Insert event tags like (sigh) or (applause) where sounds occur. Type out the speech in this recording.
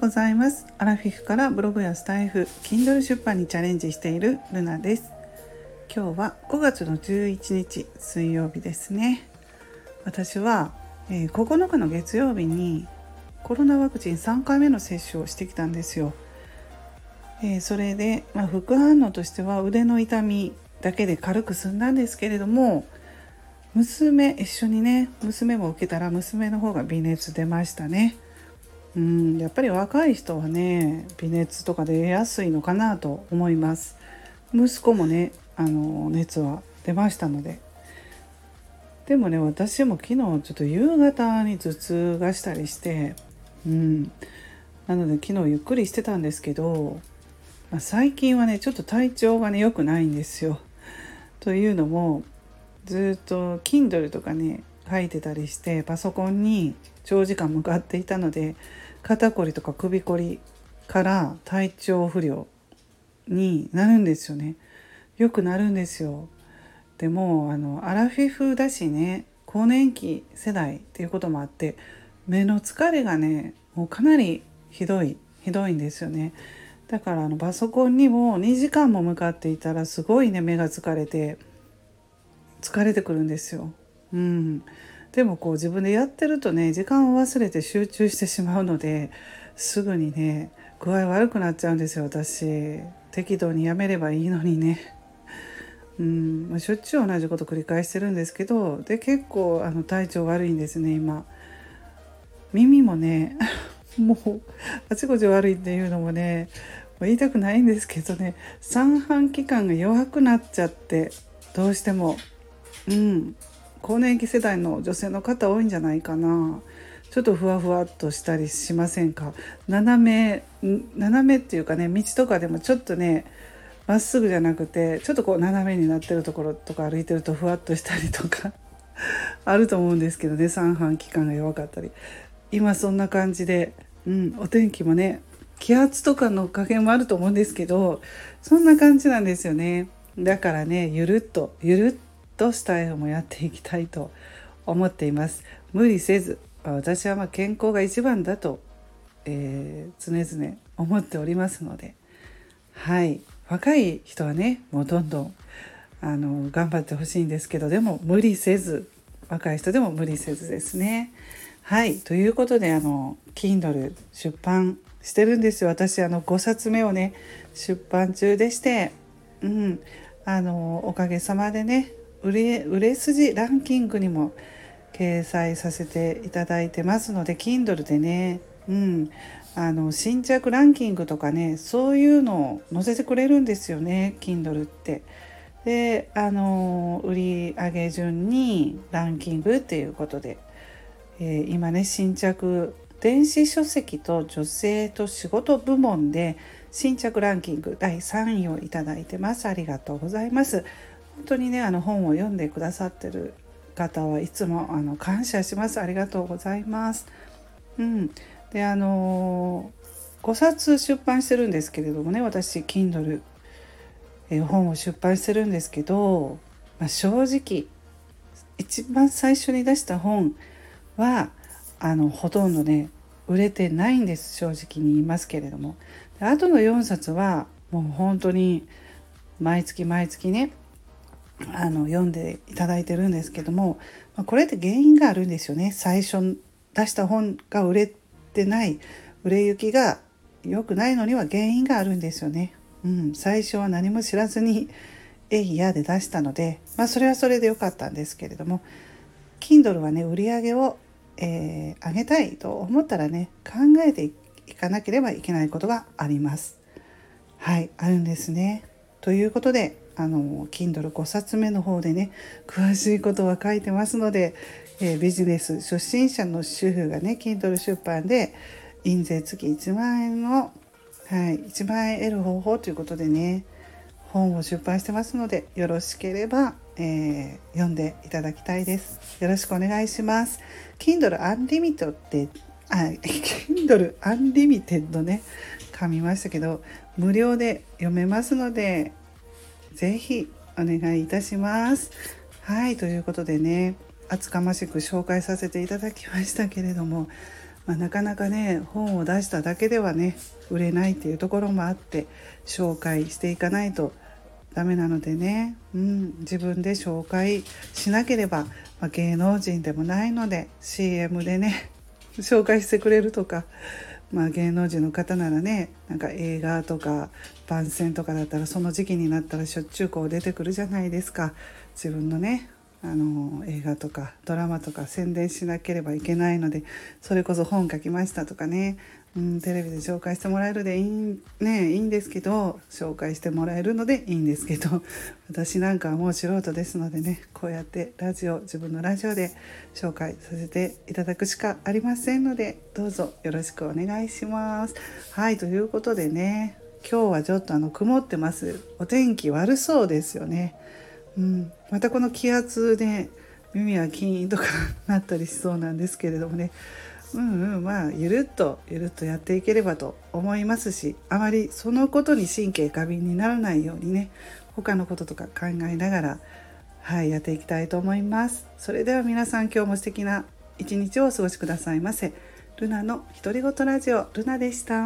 ございます。アラフィフからブログやスタイフ Kindle 出版にチャレンジしているルナです。今日は5月の11日水曜日ですね。私は、えー、9日の月曜日にコロナワクチン3回目の接種をしてきたんですよ、えー、それで、まあ、副反応としては腕の痛みだけで軽く済んだんですけれども娘一緒にね娘も受けたら娘の方が微熱出ましたね。うんやっぱり若い人はね微熱とか出やすいのかなと思います。息子もねあの熱は出ましたので。でもね私も昨日ちょっと夕方に頭痛がしたりしてうん。なので昨日ゆっくりしてたんですけど、まあ、最近はねちょっと体調がね良くないんですよ。というのもずっと Kindle とかね書いてたりしてパソコンに長時間向かっていたので肩こりとか首こりから体調不良になるんですよね。よくなるんですよ。でもあのアラフィフだしね更年期世代っていうこともあって目の疲れがねもうかなりひどいひどいんですよね。だからあのパソコンにも2時間も向かっていたらすごいね目が疲れて疲れてくるんですよ。うん、でもこう自分でやってるとね時間を忘れて集中してしまうのですぐにね具合悪くなっちゃうんですよ私。適度にやめればいいのにね。うん、しょっちゅう同じこと繰り返してるんですけどで結構あの体調悪いんですね今。耳もね (laughs) もうあちこち悪いっていうのもね言いたくないんですけどね三半規管が弱くなっちゃってどうしても。うん。更年期世代の女性の方多いんじゃないかな。ちょっとふわふわっとしたりしませんか？斜め斜めっていうかね道とかでもちょっとねまっすぐじゃなくてちょっとこう斜めになってるところとか歩いてるとふわっとしたりとか (laughs) あると思うんですけどね。三半規管が弱かったり。今そんな感じで、うん、お天気もね気圧とかの加減もあると思うんですけどそんな感じなんですよね。だからねゆるっとゆるっとスタイルもやっていきたいと思っています。無理せず私はま健康が一番だと、えー、常々思っておりますのではい。若い人はねもうどんどんあの頑張ってほしいんですけどでも無理せず若い人でも無理せずですね。はい。ということであの Kindle 出版してるんですよ。私あの5冊目をね出版中でしてうん。あのおかげさまでね売れ売れ筋ランキングにも掲載させていただいてますので Kindle でね、うん、あの新着ランキングとかねそういうのを載せてくれるんですよね Kindle って。であの売上順にランキングっていうことで、えー、今ね新着電子書籍と女性と仕事部門で新着ランキング第3位をいただいてます。ありがとうございます。本当にねあの本を読んでくださってる方はいつもあの感謝します。ありがとうございます。うん、であの5冊出版してるんですけれどもね私 Kindle え本を出版してるんですけど、まあ、正直一番最初に出した本はあのほとんどね売れてないんです正直に言いますけれども。あとの4冊はもう本当に毎月毎月ねあの読んでいただいてるんですけども、ま、これって原因があるんですよね最初出した本が売れてない売れ行きが良くないのには原因があるんですよね。うん、最初は何も知らずに「えいや」で出したので、まあ、それはそれで良かったんですけれども Kindle はね売り上げを、えー、上げたいと思ったらね考えていかなければいけないことがあります。はいあるんですね。ということであの Kindle5 冊目の方でね詳しいことは書いてますので、えー、ビジネス初心者の主婦がね Kindle 出版で印税月1万円の、はい、1万円得る方法ということでね本を出版してますのでよろしければ、えー、読んでいただきたいです。よろしくお願いします。Kindle Unlimited ってあ Kindle Unlimited ね噛みましたけど無料で読めますのでぜひお願いいたします。はいということでね厚かましく紹介させていただきましたけれどもまあ、なかなかね本を出しただけではね売れないっていうところもあって紹介していかないとダメなのでね、うん、自分で紹介しなければ、まあ、芸能人でもないので CM でね (laughs) 紹介してくれるとか、まあ、芸能人の方ならねなんか映画とか番宣とかだったらその時期になったらしょっちゅうこう出てくるじゃないですか。自分のねあの映画とかドラマとか宣伝しなければいけないのでそれこそ本書きましたとかね、うん、テレビで紹介してもらえるでいい,、ね、いいんですけど紹介してもらえるのでいいんですけど (laughs) 私なんかはもう素人ですのでねこうやってラジオ自分のラジオで紹介させていただくしかありませんのでどうぞよろしくお願いします。はいということでね今日はちょっとあの曇ってますお天気悪そうですよね。うん、またこの気圧で耳がキーンとかなったりしそうなんですけれどもねうんうんまあゆるっとゆるっとやっていければと思いますしあまりそのことに神経過敏にならないようにね他のこととか考えながらはいやっていきたいと思います。それでは皆さん今日も素敵な一日をお過ごしくださいませ。ルナの独り言ラジオルナでした。